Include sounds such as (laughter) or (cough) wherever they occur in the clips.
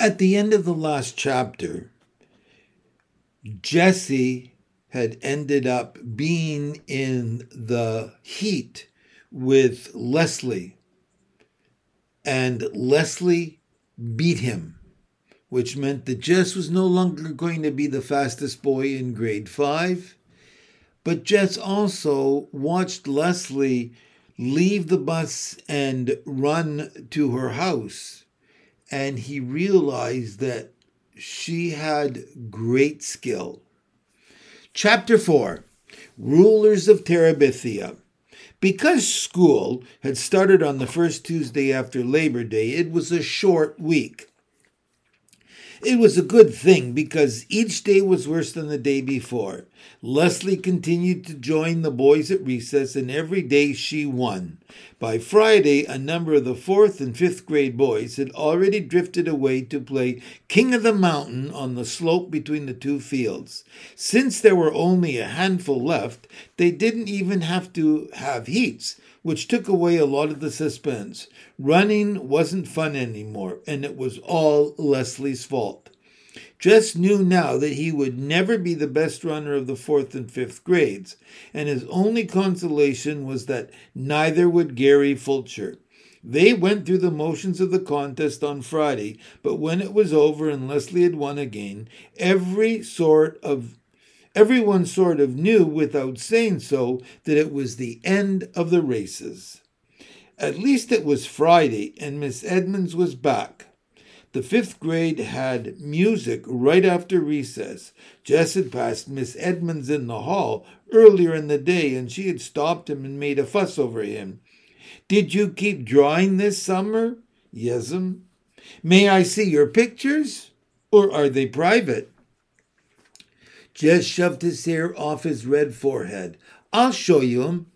At the end of the last chapter, Jesse had ended up being in the heat with Leslie, and Leslie beat him, which meant that Jess was no longer going to be the fastest boy in grade five. But Jess also watched Leslie leave the bus and run to her house, and he realized that she had great skill. Chapter 4 Rulers of Terabithia. Because school had started on the first Tuesday after Labor Day, it was a short week. It was a good thing because each day was worse than the day before. Leslie continued to join the boys at recess, and every day she won. By Friday, a number of the fourth and fifth grade boys had already drifted away to play King of the Mountain on the slope between the two fields. Since there were only a handful left, they didn't even have to have heats which took away a lot of the suspense. Running wasn't fun anymore, and it was all Leslie's fault. Jess knew now that he would never be the best runner of the fourth and fifth grades, and his only consolation was that neither would Gary Fulcher. They went through the motions of the contest on Friday, but when it was over and Leslie had won again, every sort of Everyone sort of knew, without saying so, that it was the end of the races. At least it was Friday, and Miss Edmonds was back. The fifth grade had music right after recess. Jess had passed Miss Edmonds in the hall earlier in the day, and she had stopped him and made a fuss over him. Did you keep drawing this summer? Yes'm. May I see your pictures? Or are they private? Jess shoved his hair off his red forehead. I'll show you 'em.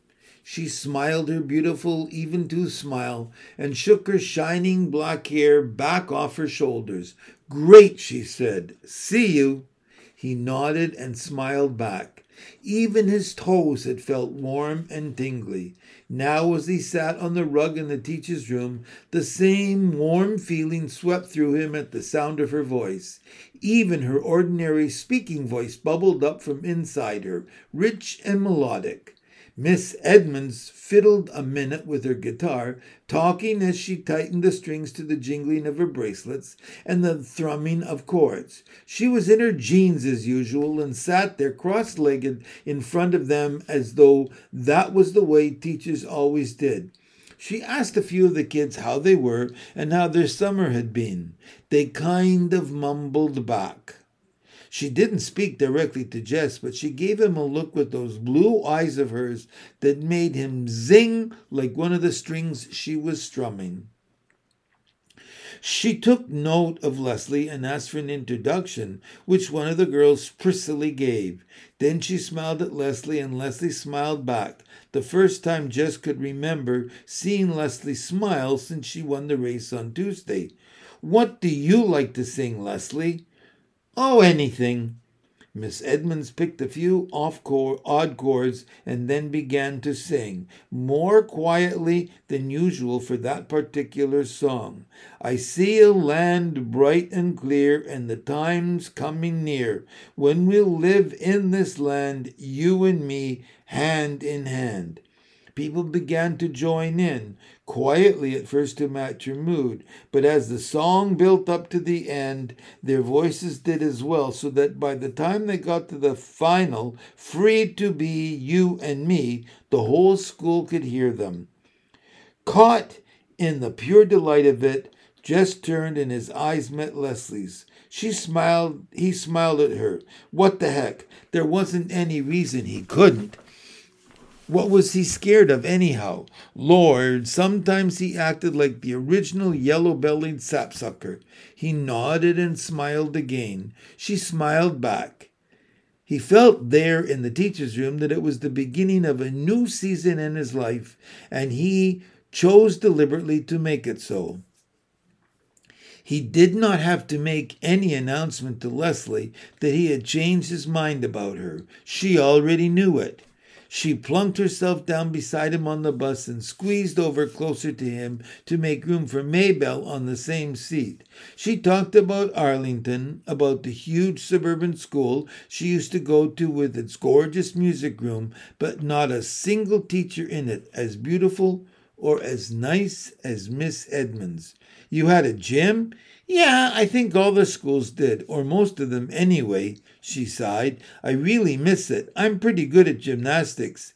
She smiled her beautiful, even tooth smile and shook her shining black hair back off her shoulders. Great, she said. See you. He nodded and smiled back. Even his toes had felt warm and tingly. Now, as he sat on the rug in the teacher's room, the same warm feeling swept through him at the sound of her voice. Even her ordinary speaking voice bubbled up from inside her, rich and melodic. Miss Edmonds fiddled a minute with her guitar, talking as she tightened the strings to the jingling of her bracelets and the thrumming of chords. She was in her jeans as usual and sat there cross legged in front of them as though that was the way teachers always did. She asked a few of the kids how they were and how their summer had been. They kind of mumbled back. She didn't speak directly to Jess, but she gave him a look with those blue eyes of hers that made him zing like one of the strings she was strumming. She took note of Leslie and asked for an introduction, which one of the girls prissily gave. Then she smiled at Leslie, and Leslie smiled back, the first time Jess could remember seeing Leslie smile since she won the race on Tuesday. What do you like to sing, Leslie? Oh, anything. Miss Edmonds picked a few off odd chords and then began to sing, more quietly than usual for that particular song. I see a land bright and clear, and the time's coming near when we'll live in this land, you and me, hand in hand. People began to join in, quietly at first to match her mood, but as the song built up to the end, their voices did as well, so that by the time they got to the final, free to be you and me, the whole school could hear them. Caught in the pure delight of it, Jess turned and his eyes met Leslie's. She smiled, he smiled at her. What the heck? There wasn't any reason he couldn't. What was he scared of, anyhow? Lord, sometimes he acted like the original yellow bellied sapsucker. He nodded and smiled again. She smiled back. He felt there in the teacher's room that it was the beginning of a new season in his life, and he chose deliberately to make it so. He did not have to make any announcement to Leslie that he had changed his mind about her. She already knew it. She plunked herself down beside him on the bus and squeezed over closer to him to make room for Maybelle on the same seat. She talked about Arlington, about the huge suburban school she used to go to with its gorgeous music room, but not a single teacher in it as beautiful or as nice as Miss Edmonds. You had a gym? Yeah, I think all the schools did, or most of them anyway, she sighed. I really miss it. I'm pretty good at gymnastics.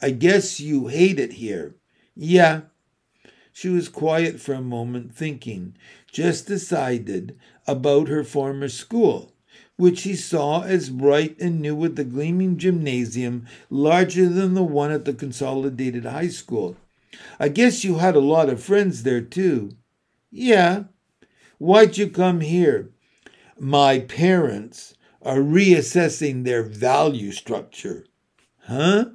I guess you hate it here. Yeah. She was quiet for a moment, thinking, just decided about her former school, which she saw as bright and new with the gleaming gymnasium larger than the one at the consolidated high school. I guess you had a lot of friends there, too. Yeah, Why'd you come here? My parents are reassessing their value structure. Huh?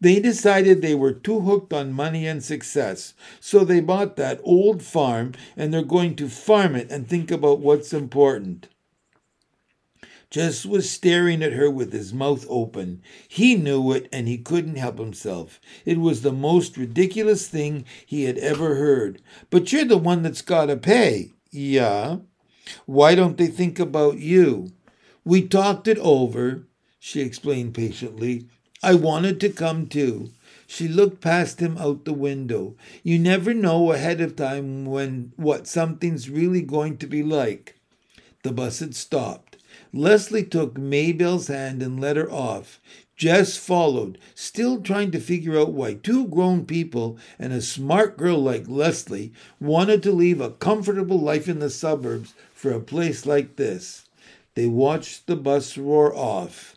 They decided they were too hooked on money and success, so they bought that old farm and they're going to farm it and think about what's important. Jess was staring at her with his mouth open. He knew it and he couldn't help himself. It was the most ridiculous thing he had ever heard. But you're the one that's got to pay. Yeah. Why don't they think about you? We talked it over, she explained patiently. I wanted to come too. She looked past him out the window. You never know ahead of time when what something's really going to be like. The bus had stopped. Leslie took Maybelle's hand and led her off. Jess followed, still trying to figure out why two grown people and a smart girl like Leslie wanted to leave a comfortable life in the suburbs for a place like this. They watched the bus roar off.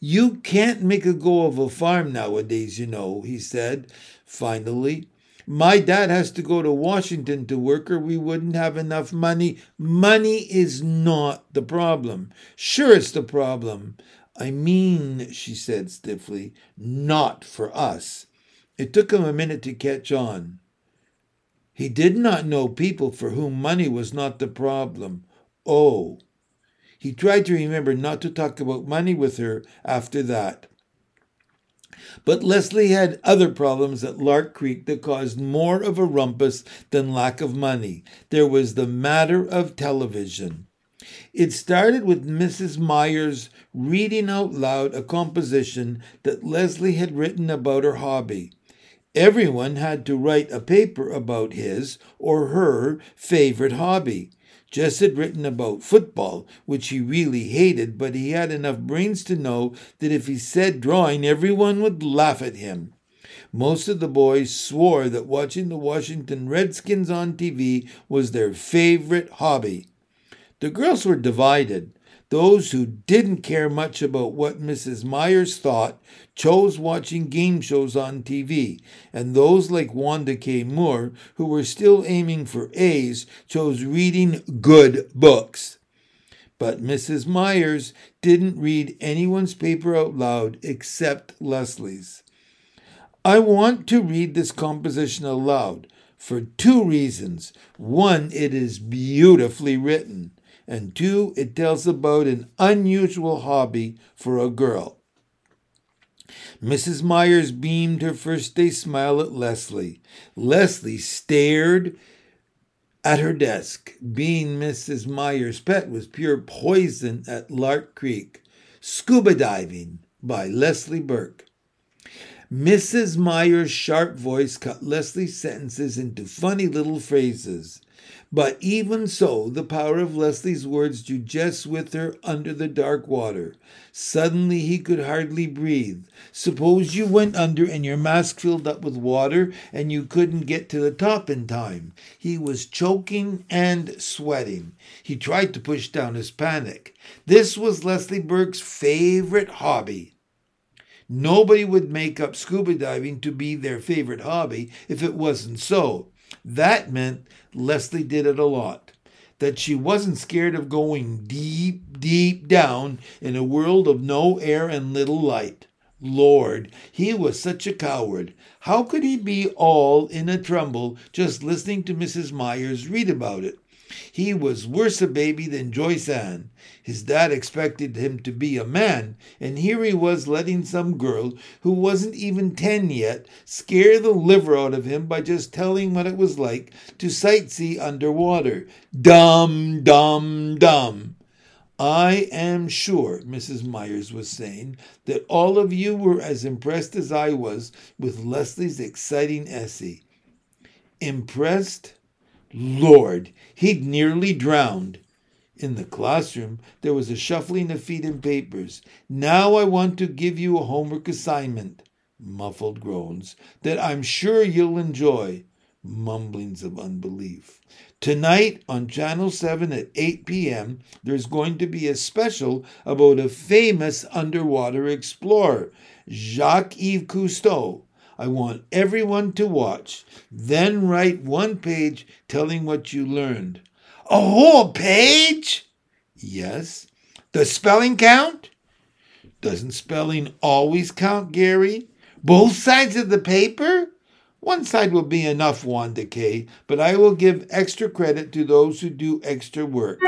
You can't make a go of a farm nowadays, you know, he said finally. My dad has to go to Washington to work or we wouldn't have enough money. Money is not the problem. Sure, it's the problem. I mean, she said stiffly, not for us. It took him a minute to catch on. He did not know people for whom money was not the problem. Oh. He tried to remember not to talk about money with her after that. But Leslie had other problems at Lark Creek that caused more of a rumpus than lack of money. There was the matter of television. It started with Mrs. Myers reading out loud a composition that Leslie had written about her hobby. Everyone had to write a paper about his or her favorite hobby. Jess had written about football, which he really hated, but he had enough brains to know that if he said drawing, everyone would laugh at him. Most of the boys swore that watching the Washington Redskins on TV was their favorite hobby. The girls were divided. Those who didn't care much about what Mrs. Myers thought chose watching game shows on TV, and those like Wanda Kay Moore, who were still aiming for A's, chose reading good books. But Mrs. Myers didn't read anyone's paper out loud except Leslie's. I want to read this composition aloud for two reasons. One, it is beautifully written and two, it tells about an unusual hobby for a girl. Mrs. Myers beamed her first day smile at Leslie. Leslie stared at her desk. Being Mrs. Myers' pet was pure poison at Lark Creek. Scuba Diving by Leslie Burke. Mrs. Myers' sharp voice cut Leslie's sentences into funny little phrases. But even so, the power of Leslie's words drew Jess with her under the dark water. Suddenly he could hardly breathe. Suppose you went under and your mask filled up with water and you couldn't get to the top in time. He was choking and sweating. He tried to push down his panic. This was Leslie Burke's favorite hobby. Nobody would make up scuba diving to be their favorite hobby if it wasn't so. That meant Leslie did it a lot. That she wasn't scared of going deep, deep down in a world of no air and little light. Lord, he was such a coward. How could he be all in a tremble just listening to Mrs. Myers read about it? He was worse a baby than Joyce Ann. His dad expected him to be a man, and here he was letting some girl who wasn't even ten yet scare the liver out of him by just telling what it was like to sightsee underwater. Dumb, dumb, dumb. I am sure, Mrs. Myers was saying, that all of you were as impressed as I was with Leslie's exciting essay. Impressed? Lord, he'd nearly drowned. In the classroom, there was a shuffling of feet and papers. Now I want to give you a homework assignment, muffled groans, that I'm sure you'll enjoy, mumblings of unbelief. Tonight on Channel 7 at 8 p.m., there's going to be a special about a famous underwater explorer, Jacques Yves Cousteau. I want everyone to watch. Then write one page telling what you learned. A whole page? Yes. Does spelling count? Doesn't spelling always count, Gary? Both sides of the paper? One side will be enough, Wanda Kay, but I will give extra credit to those who do extra work.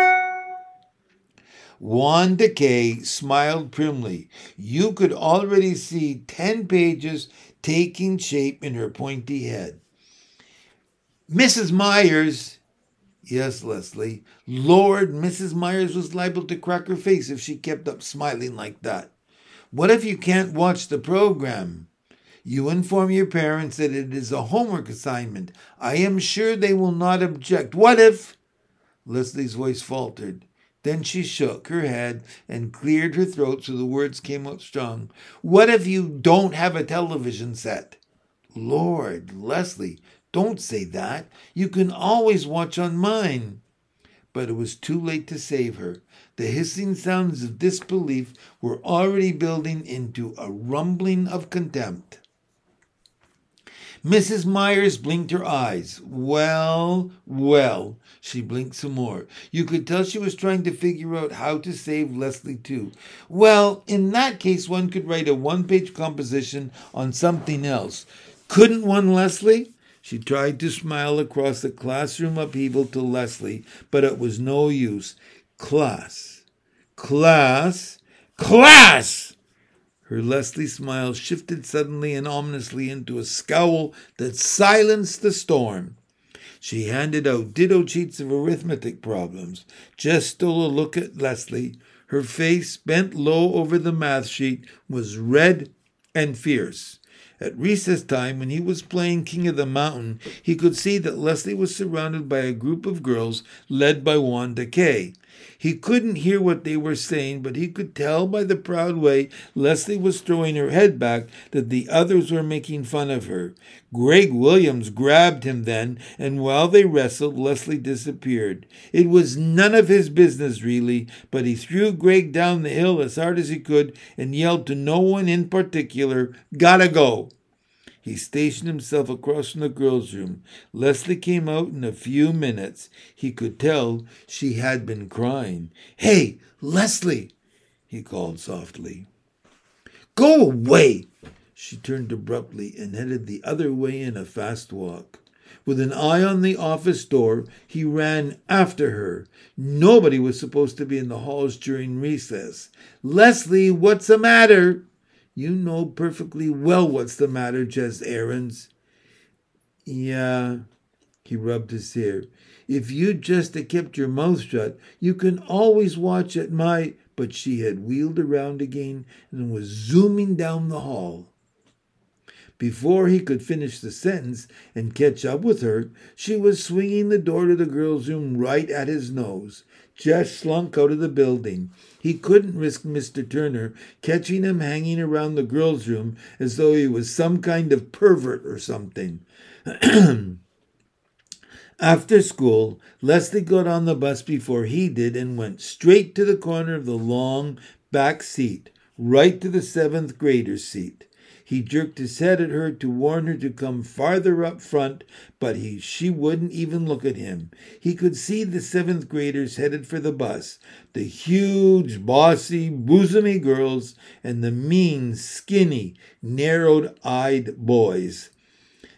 Wanda Kay smiled primly. You could already see ten pages taking shape in her pointy head. Mrs. Myers, yes, Leslie, Lord, Mrs. Myers was liable to crack her face if she kept up smiling like that. What if you can't watch the program? You inform your parents that it is a homework assignment. I am sure they will not object. What if? Leslie's voice faltered. Then she shook her head and cleared her throat so the words came out strong. What if you don't have a television set? Lord, Leslie, don't say that. You can always watch on mine. But it was too late to save her. The hissing sounds of disbelief were already building into a rumbling of contempt. Mrs. Myers blinked her eyes. Well, well. She blinked some more. You could tell she was trying to figure out how to save Leslie, too. Well, in that case, one could write a one page composition on something else. Couldn't one, Leslie? She tried to smile across the classroom upheaval to Leslie, but it was no use. Class. Class. Class! Her Leslie smile shifted suddenly and ominously into a scowl that silenced the storm. She handed out ditto sheets of arithmetic problems. Jess stole a look at Leslie. Her face, bent low over the math sheet, was red and fierce. At recess time, when he was playing King of the Mountain, he could see that Leslie was surrounded by a group of girls led by Wanda Kay. He couldn't hear what they were saying, but he could tell by the proud way Leslie was throwing her head back that the others were making fun of her. Greg Williams grabbed him then, and while they wrestled, Leslie disappeared. It was none of his business, really, but he threw Greg down the hill as hard as he could and yelled to no one in particular, Gotta go! He stationed himself across from the girls' room. Leslie came out in a few minutes. He could tell she had been crying. Hey, Leslie, he called softly. Go away! She turned abruptly and headed the other way in a fast walk. With an eye on the office door, he ran after her. Nobody was supposed to be in the halls during recess. Leslie, what's the matter? You know perfectly well what's the matter, Jess Aarons. Yeah, he rubbed his ear. If you'd just had kept your mouth shut, you can always watch at my. But she had wheeled around again and was zooming down the hall. Before he could finish the sentence and catch up with her, she was swinging the door to the girl's room right at his nose. Jess slunk out of the building. He couldn't risk Mr. Turner catching him hanging around the girls' room as though he was some kind of pervert or something. (clears throat) After school, Leslie got on the bus before he did and went straight to the corner of the long back seat, right to the seventh grader's seat. He jerked his head at her to warn her to come farther up front, but he, she wouldn't even look at him. He could see the seventh graders headed for the bus the huge, bossy, bosomy girls and the mean, skinny, narrowed eyed boys.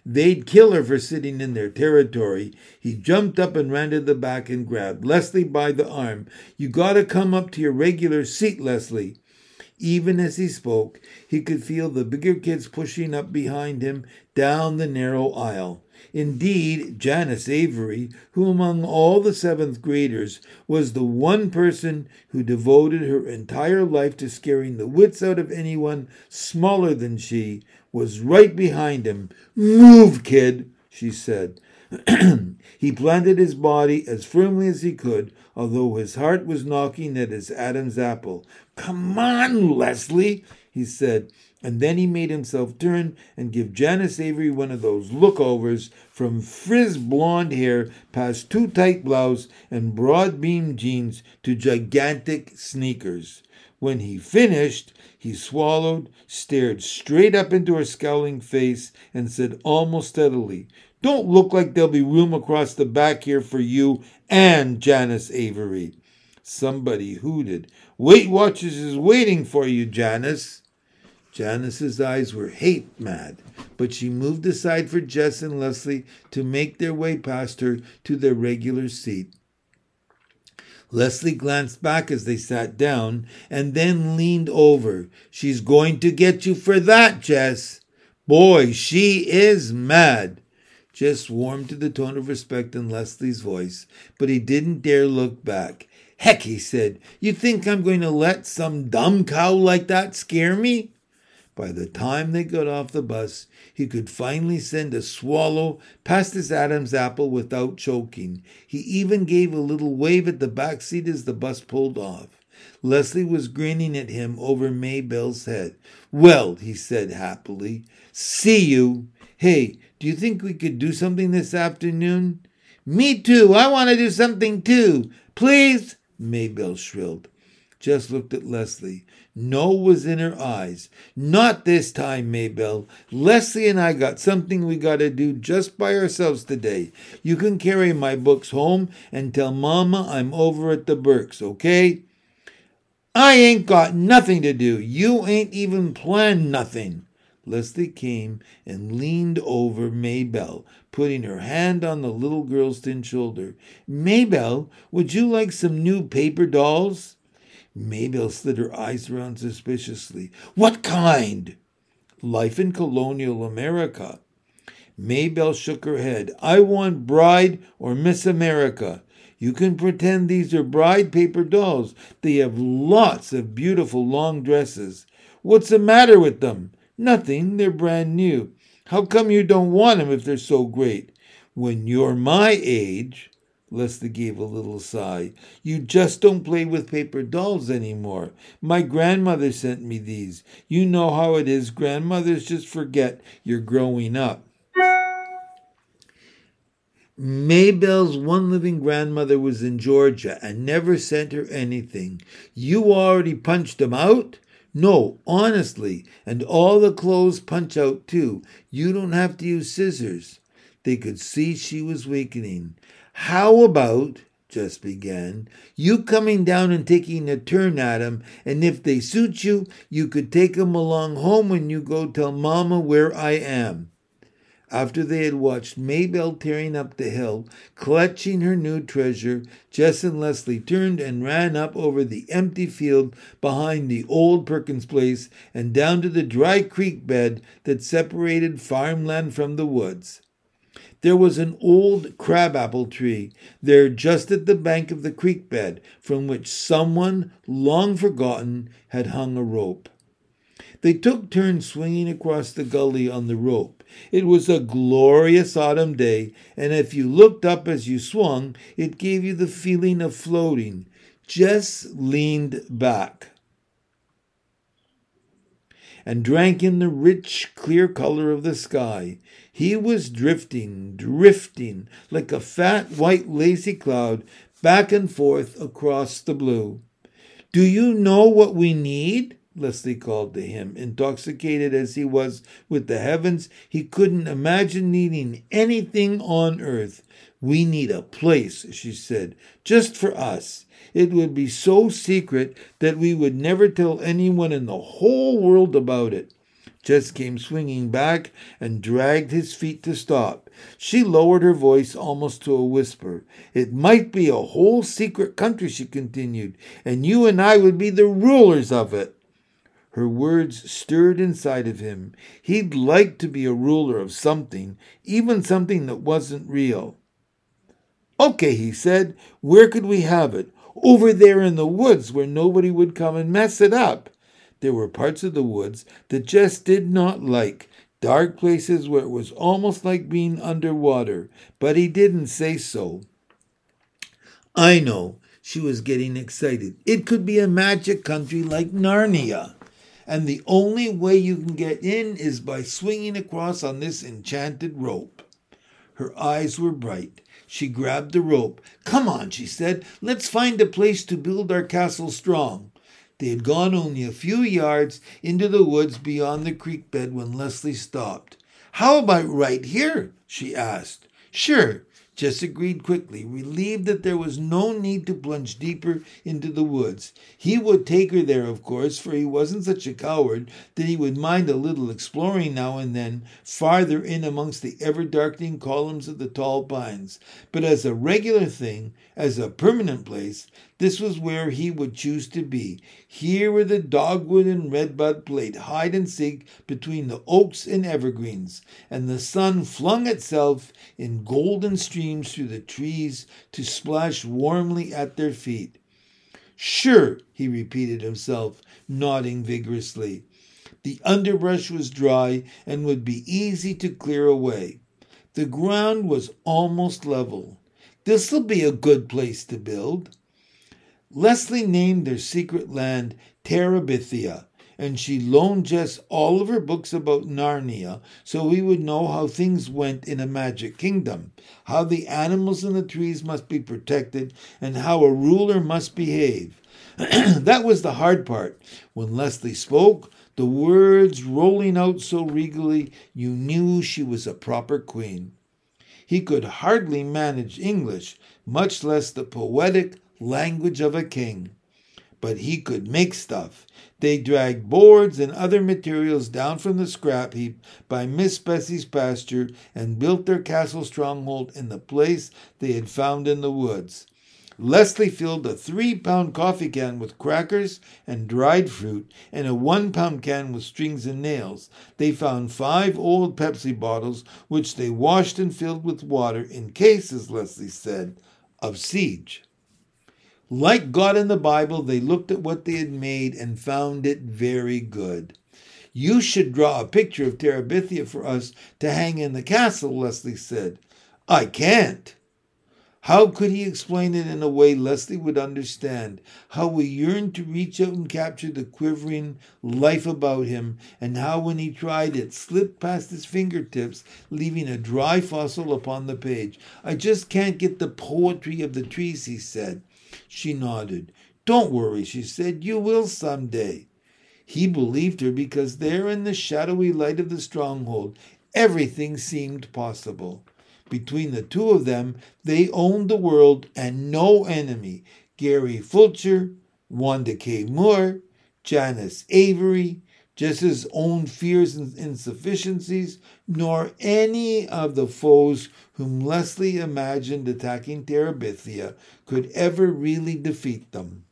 They'd kill her for sitting in their territory. He jumped up and ran to the back and grabbed Leslie by the arm. You gotta come up to your regular seat, Leslie. Even as he spoke, he could feel the bigger kids pushing up behind him down the narrow aisle. Indeed, Janice Avery, who among all the seventh graders was the one person who devoted her entire life to scaring the wits out of anyone smaller than she, was right behind him. Move, kid, she said. He planted his body as firmly as he could, although his heart was knocking at his Adam's apple. Come on, Leslie, he said, and then he made himself turn and give Janice Avery one of those lookovers from frizzed blonde hair past too tight blouse and broad beam jeans to gigantic sneakers. When he finished, he swallowed, stared straight up into her scowling face, and said almost steadily, Don't look like there'll be room across the back here for you and Janice Avery. Somebody hooted. Weight Watchers is waiting for you, Janice. Janice's eyes were hate mad, but she moved aside for Jess and Leslie to make their way past her to their regular seat. Leslie glanced back as they sat down and then leaned over. She's going to get you for that, Jess. Boy, she is mad. Jess warmed to the tone of respect in Leslie's voice, but he didn't dare look back. Heck, he said, you think I'm going to let some dumb cow like that scare me? By the time they got off the bus, he could finally send a swallow past his Adam's apple without choking. He even gave a little wave at the back seat as the bus pulled off. Leslie was grinning at him over Maybelle's head. Well, he said happily, see you. Hey, do you think we could do something this afternoon? Me too. I want to do something too. Please, Maybelle shrilled. Jess looked at Leslie. No was in her eyes. Not this time, Maybelle. Leslie and I got something we got to do just by ourselves today. You can carry my books home and tell Mama I'm over at the Burkes, okay? I ain't got nothing to do. You ain't even planned nothing. Leslie came and leaned over Maybelle, putting her hand on the little girl's thin shoulder. Maybelle, would you like some new paper dolls? Maybelle slid her eyes around suspiciously. What kind? Life in colonial America. Maybelle shook her head. I want Bride or Miss America. You can pretend these are bride paper dolls. They have lots of beautiful long dresses. What's the matter with them? Nothing. They're brand new. How come you don't want them if they're so great? When you're my age, Leslie gave a little sigh. You just don't play with paper dolls anymore. My grandmother sent me these. You know how it is. Grandmothers just forget you're growing up. Maybelle's one living grandmother was in Georgia and never sent her anything. You already punched them out? No, honestly. And all the clothes punch out too. You don't have to use scissors. They could see she was weakening. How about, Jess began, you coming down and taking a turn at 'em, and if they suit you, you could take 'em along home when you go tell Mama where I am. After they had watched Maybelle tearing up the hill, clutching her new treasure, Jess and Leslie turned and ran up over the empty field behind the old Perkins place and down to the dry creek bed that separated farmland from the woods. There was an old crabapple tree there just at the bank of the creek bed from which someone, long forgotten, had hung a rope. They took turns swinging across the gully on the rope. It was a glorious autumn day, and if you looked up as you swung, it gave you the feeling of floating. Jess leaned back and drank in the rich, clear color of the sky. He was drifting, drifting like a fat, white, lazy cloud back and forth across the blue. Do you know what we need? Leslie called to him. Intoxicated as he was with the heavens, he couldn't imagine needing anything on earth. We need a place, she said, just for us. It would be so secret that we would never tell anyone in the whole world about it. Jess came swinging back and dragged his feet to stop. She lowered her voice almost to a whisper. It might be a whole secret country, she continued, and you and I would be the rulers of it. Her words stirred inside of him. He'd like to be a ruler of something, even something that wasn't real. Okay, he said, where could we have it? Over there in the woods where nobody would come and mess it up. There were parts of the woods that Jess did not like, dark places where it was almost like being underwater, but he didn't say so. I know, she was getting excited. It could be a magic country like Narnia. And the only way you can get in is by swinging across on this enchanted rope. Her eyes were bright. She grabbed the rope. Come on, she said. Let's find a place to build our castle strong. They had gone only a few yards into the woods beyond the creek bed when Leslie stopped. How about right here? she asked. Sure, Jess agreed quickly, relieved that there was no need to plunge deeper into the woods. He would take her there, of course, for he wasn't such a coward that he would mind a little exploring now and then farther in amongst the ever darkening columns of the tall pines. But as a regular thing, as a permanent place, this was where he would choose to be. Here where the dogwood and redbud played hide and seek between the oaks and evergreens, and the sun flung itself in golden streams through the trees to splash warmly at their feet. Sure, he repeated himself, nodding vigorously. The underbrush was dry and would be easy to clear away. The ground was almost level. This'll be a good place to build. Leslie named their secret land Terabithia, and she loaned Jess all of her books about Narnia so we would know how things went in a magic kingdom, how the animals and the trees must be protected, and how a ruler must behave. (clears throat) that was the hard part. When Leslie spoke, the words rolling out so regally, you knew she was a proper queen. He could hardly manage English, much less the poetic, language of a king. But he could make stuff. They dragged boards and other materials down from the scrap heap by Miss Bessie's pasture and built their castle stronghold in the place they had found in the woods. Leslie filled a three pound coffee can with crackers and dried fruit and a one pound can with strings and nails. They found five old Pepsi bottles, which they washed and filled with water in case, as Leslie said, of siege. Like God in the Bible, they looked at what they had made and found it very good. You should draw a picture of Terabithia for us to hang in the castle, Leslie said. I can't. How could he explain it in a way Leslie would understand? How we yearned to reach out and capture the quivering life about him, and how when he tried it slipped past his fingertips, leaving a dry fossil upon the page. I just can't get the poetry of the trees, he said. She nodded. Don't worry, she said. You will some day. He believed her because there in the shadowy light of the stronghold, everything seemed possible. Between the two of them, they owned the world and no enemy. Gary Fulcher, Wanda Kay Moore, Janice Avery, Jess's own fears and insufficiencies, nor any of the foes whom Leslie imagined attacking Terabithia could ever really defeat them.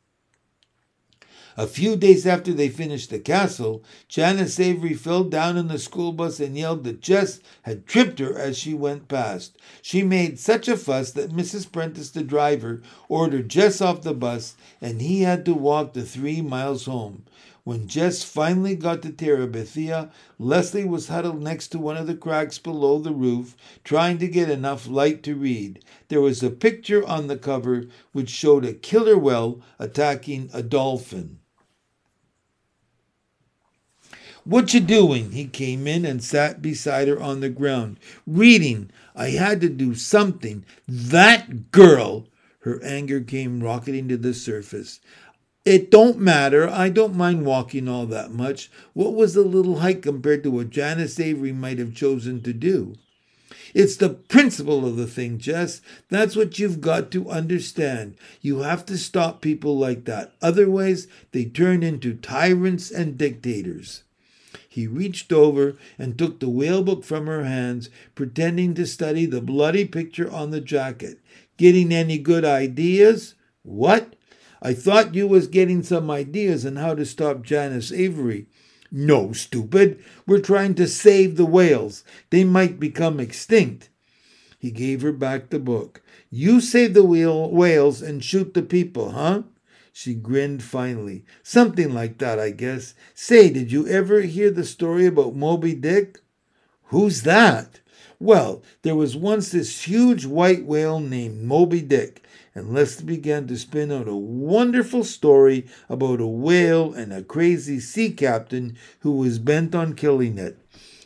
A few days after they finished the castle, Janice Avery fell down in the school bus and yelled that Jess had tripped her as she went past. She made such a fuss that Mrs. Prentice, the driver, ordered Jess off the bus, and he had to walk the three miles home. When Jess finally got to Terabithia, Leslie was huddled next to one of the cracks below the roof, trying to get enough light to read. There was a picture on the cover which showed a killer whale attacking a dolphin. What you doing? He came in and sat beside her on the ground. Reading. I had to do something. That girl! Her anger came rocketing to the surface. It don't matter. I don't mind walking all that much. What was the little hike compared to what Janice Avery might have chosen to do? It's the principle of the thing, Jess. That's what you've got to understand. You have to stop people like that. Otherwise, they turn into tyrants and dictators. He reached over and took the whale book from her hands, pretending to study the bloody picture on the jacket. Getting any good ideas? What? I thought you was getting some ideas on how to stop Janice Avery. No, stupid. We're trying to save the whales. They might become extinct. He gave her back the book. You save the whale, whales and shoot the people, huh? She grinned finally. Something like that, I guess. Say, did you ever hear the story about Moby Dick? Who's that? Well, there was once this huge white whale named Moby Dick, and began to spin out a wonderful story about a whale and a crazy sea captain who was bent on killing it.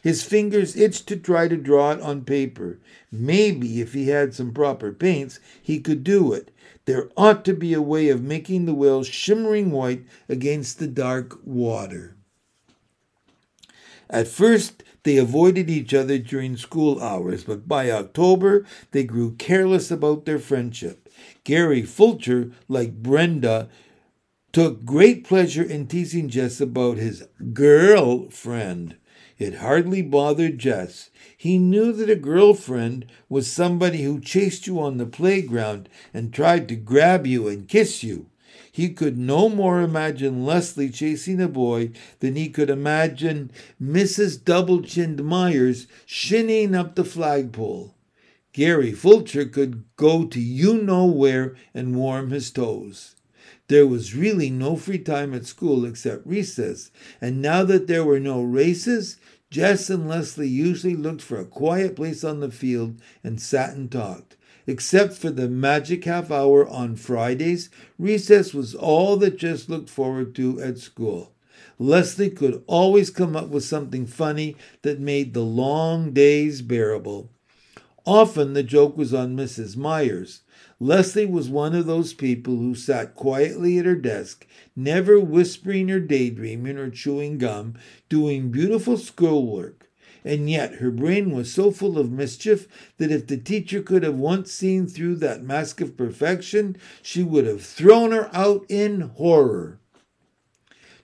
His fingers itched to try to draw it on paper. Maybe if he had some proper paints, he could do it. There ought to be a way of making the whale shimmering white against the dark water. At first, they avoided each other during school hours, but by October, they grew careless about their friendship. Gary Fulcher, like Brenda, took great pleasure in teasing Jess about his girlfriend. It hardly bothered Jess. He knew that a girlfriend was somebody who chased you on the playground and tried to grab you and kiss you. He could no more imagine Leslie chasing a boy than he could imagine Mrs. Double Chinned Myers shinning up the flagpole. Gary Fulcher could go to you know where and warm his toes. There was really no free time at school except recess, and now that there were no races, Jess and Leslie usually looked for a quiet place on the field and sat and talked. Except for the magic half hour on Fridays, recess was all that Jess looked forward to at school. Leslie could always come up with something funny that made the long days bearable. Often the joke was on Mrs. Myers. Leslie was one of those people who sat quietly at her desk, never whispering or daydreaming or chewing gum, doing beautiful schoolwork. And yet her brain was so full of mischief that if the teacher could have once seen through that mask of perfection, she would have thrown her out in horror.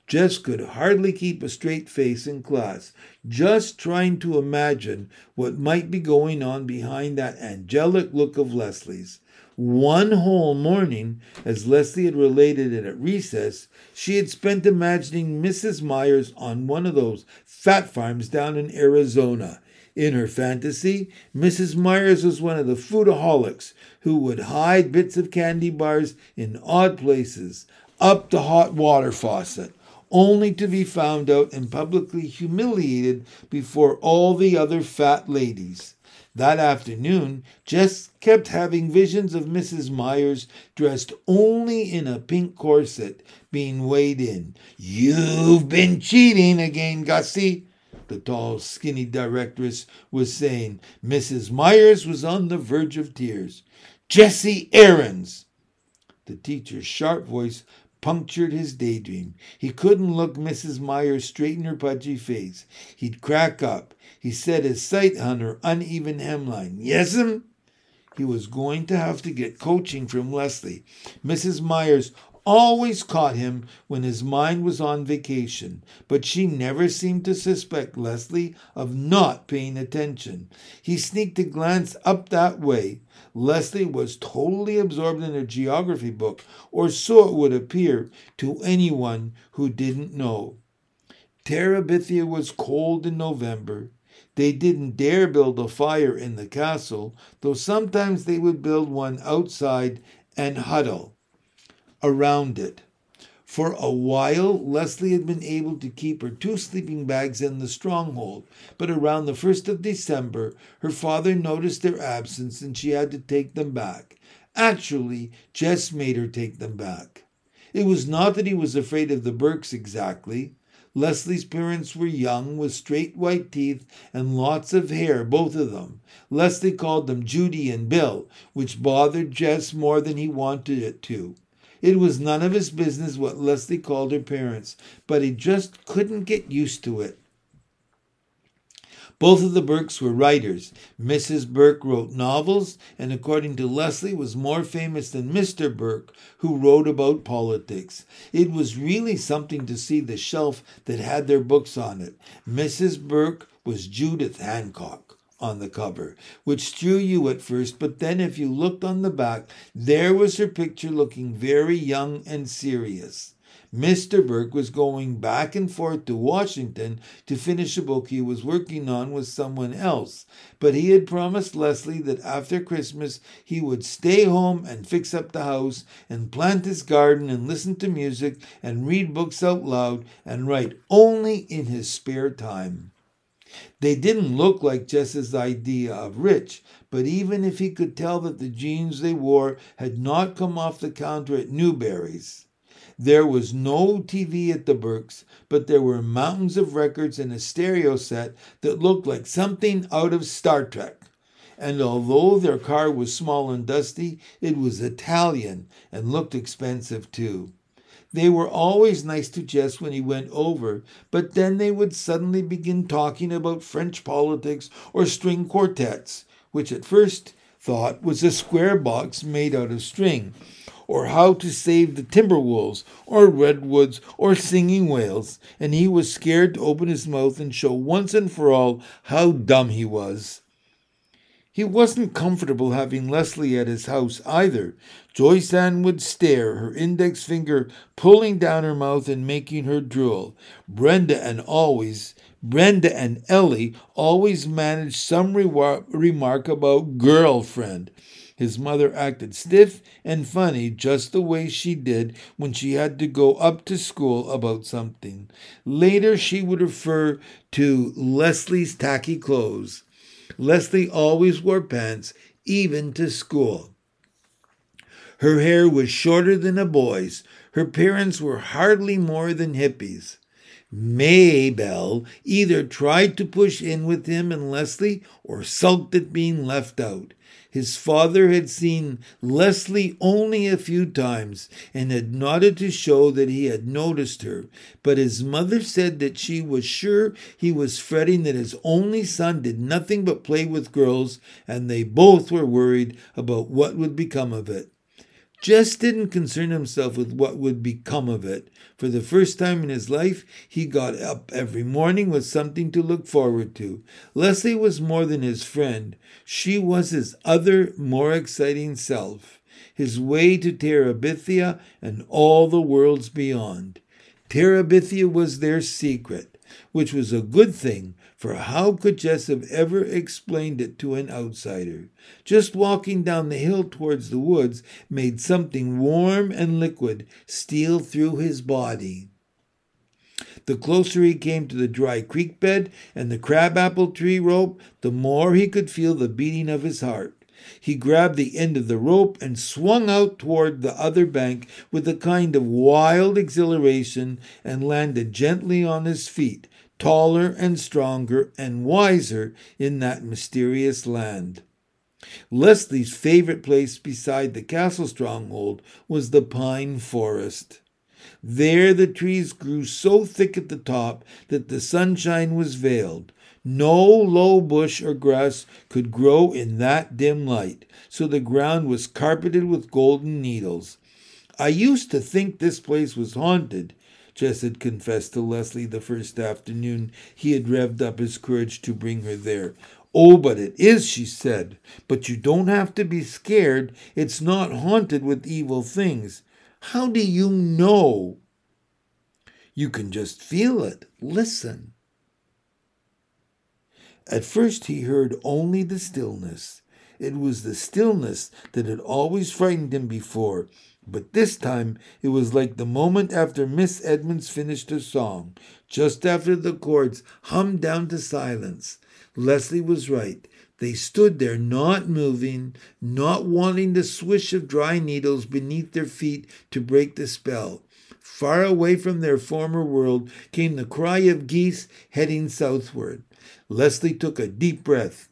Jess could hardly keep a straight face in class, just trying to imagine what might be going on behind that angelic look of Leslie's. One whole morning, as Leslie had related it at recess, she had spent imagining Mrs. Myers on one of those fat farms down in Arizona. In her fantasy, Mrs. Myers was one of the foodaholics who would hide bits of candy bars in odd places, up the hot water faucet, only to be found out and publicly humiliated before all the other fat ladies. That afternoon, Jess kept having visions of Mrs. Myers dressed only in a pink corset being weighed in. You've been cheating again, Gussie, the tall, skinny directress was saying. Mrs. Myers was on the verge of tears. Jesse Aarons! The teacher's sharp voice punctured his daydream. He couldn't look Mrs. Myers straight in her pudgy face. He'd crack up. He set his sight on her uneven hemline. Yes'm? He was going to have to get coaching from Leslie. Mrs. Myers always caught him when his mind was on vacation, but she never seemed to suspect Leslie of not paying attention. He sneaked a glance up that way. Leslie was totally absorbed in her geography book, or so it would appear to anyone who didn't know. Terabithia was cold in November. They didn't dare build a fire in the castle, though sometimes they would build one outside and huddle around it. For a while, Leslie had been able to keep her two sleeping bags in the stronghold, but around the 1st of December, her father noticed their absence and she had to take them back. Actually, Jess made her take them back. It was not that he was afraid of the Burkes exactly. Leslie's parents were young, with straight white teeth and lots of hair, both of them. Leslie called them Judy and Bill, which bothered Jess more than he wanted it to. It was none of his business what Leslie called her parents, but he just couldn't get used to it. Both of the Burkes were writers. Mrs. Burke wrote novels, and according to Leslie, was more famous than Mr. Burke, who wrote about politics. It was really something to see the shelf that had their books on it. Mrs. Burke was Judith Hancock on the cover, which threw you at first, but then if you looked on the back, there was her picture looking very young and serious. Mr. Burke was going back and forth to Washington to finish a book he was working on with someone else, but he had promised Leslie that after Christmas he would stay home and fix up the house and plant his garden and listen to music and read books out loud and write only in his spare time. They didn't look like Jess's idea of rich, but even if he could tell that the jeans they wore had not come off the counter at Newberry's, there was no TV at the Burkes, but there were mountains of records and a stereo set that looked like something out of Star Trek. And although their car was small and dusty, it was Italian and looked expensive too. They were always nice to Jess when he went over, but then they would suddenly begin talking about French politics or string quartets, which at first thought was a square box made out of string or how to save the Timberwolves, or redwoods, or singing whales, and he was scared to open his mouth and show once and for all how dumb he was. He wasn't comfortable having Leslie at his house either. Joyce Ann would stare, her index finger pulling down her mouth and making her drool. Brenda and always Brenda and Ellie always managed some remark about girlfriend. His mother acted stiff and funny just the way she did when she had to go up to school about something. Later, she would refer to Leslie's tacky clothes. Leslie always wore pants, even to school. Her hair was shorter than a boy's. Her parents were hardly more than hippies. Maybelle either tried to push in with him and Leslie or sulked at being left out. His father had seen Leslie only a few times and had nodded to show that he had noticed her, but his mother said that she was sure he was fretting that his only son did nothing but play with girls, and they both were worried about what would become of it. Jess didn't concern himself with what would become of it. For the first time in his life, he got up every morning with something to look forward to. Leslie was more than his friend. She was his other, more exciting self, his way to Terabithia and all the worlds beyond. Terabithia was their secret, which was a good thing for how could Jess have ever explained it to an outsider? Just walking down the hill towards the woods made something warm and liquid steal through his body. The closer he came to the dry creek bed and the crabapple tree rope, the more he could feel the beating of his heart. He grabbed the end of the rope and swung out toward the other bank with a kind of wild exhilaration and landed gently on his feet, taller and stronger and wiser in that mysterious land. Leslie's favorite place beside the castle stronghold was the pine forest. There the trees grew so thick at the top that the sunshine was veiled. No low bush or grass could grow in that dim light, so the ground was carpeted with golden needles. I used to think this place was haunted, Jess had confessed to Leslie the first afternoon he had revved up his courage to bring her there. Oh, but it is, she said. But you don't have to be scared. It's not haunted with evil things. How do you know? You can just feel it. Listen. At first, he heard only the stillness. It was the stillness that had always frightened him before, but this time it was like the moment after Miss Edmonds finished her song, just after the chords hummed down to silence. Leslie was right. They stood there, not moving, not wanting the swish of dry needles beneath their feet to break the spell. Far away from their former world came the cry of geese heading southward. Leslie took a deep breath.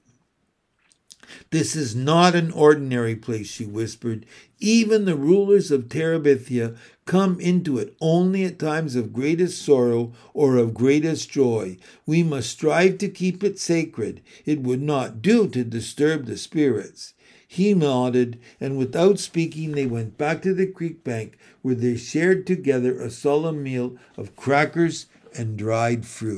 This is not an ordinary place, she whispered. Even the rulers of Terabithia come into it only at times of greatest sorrow or of greatest joy. We must strive to keep it sacred. It would not do to disturb the spirits. He nodded, and without speaking, they went back to the creek bank, where they shared together a solemn meal of crackers and dried fruit.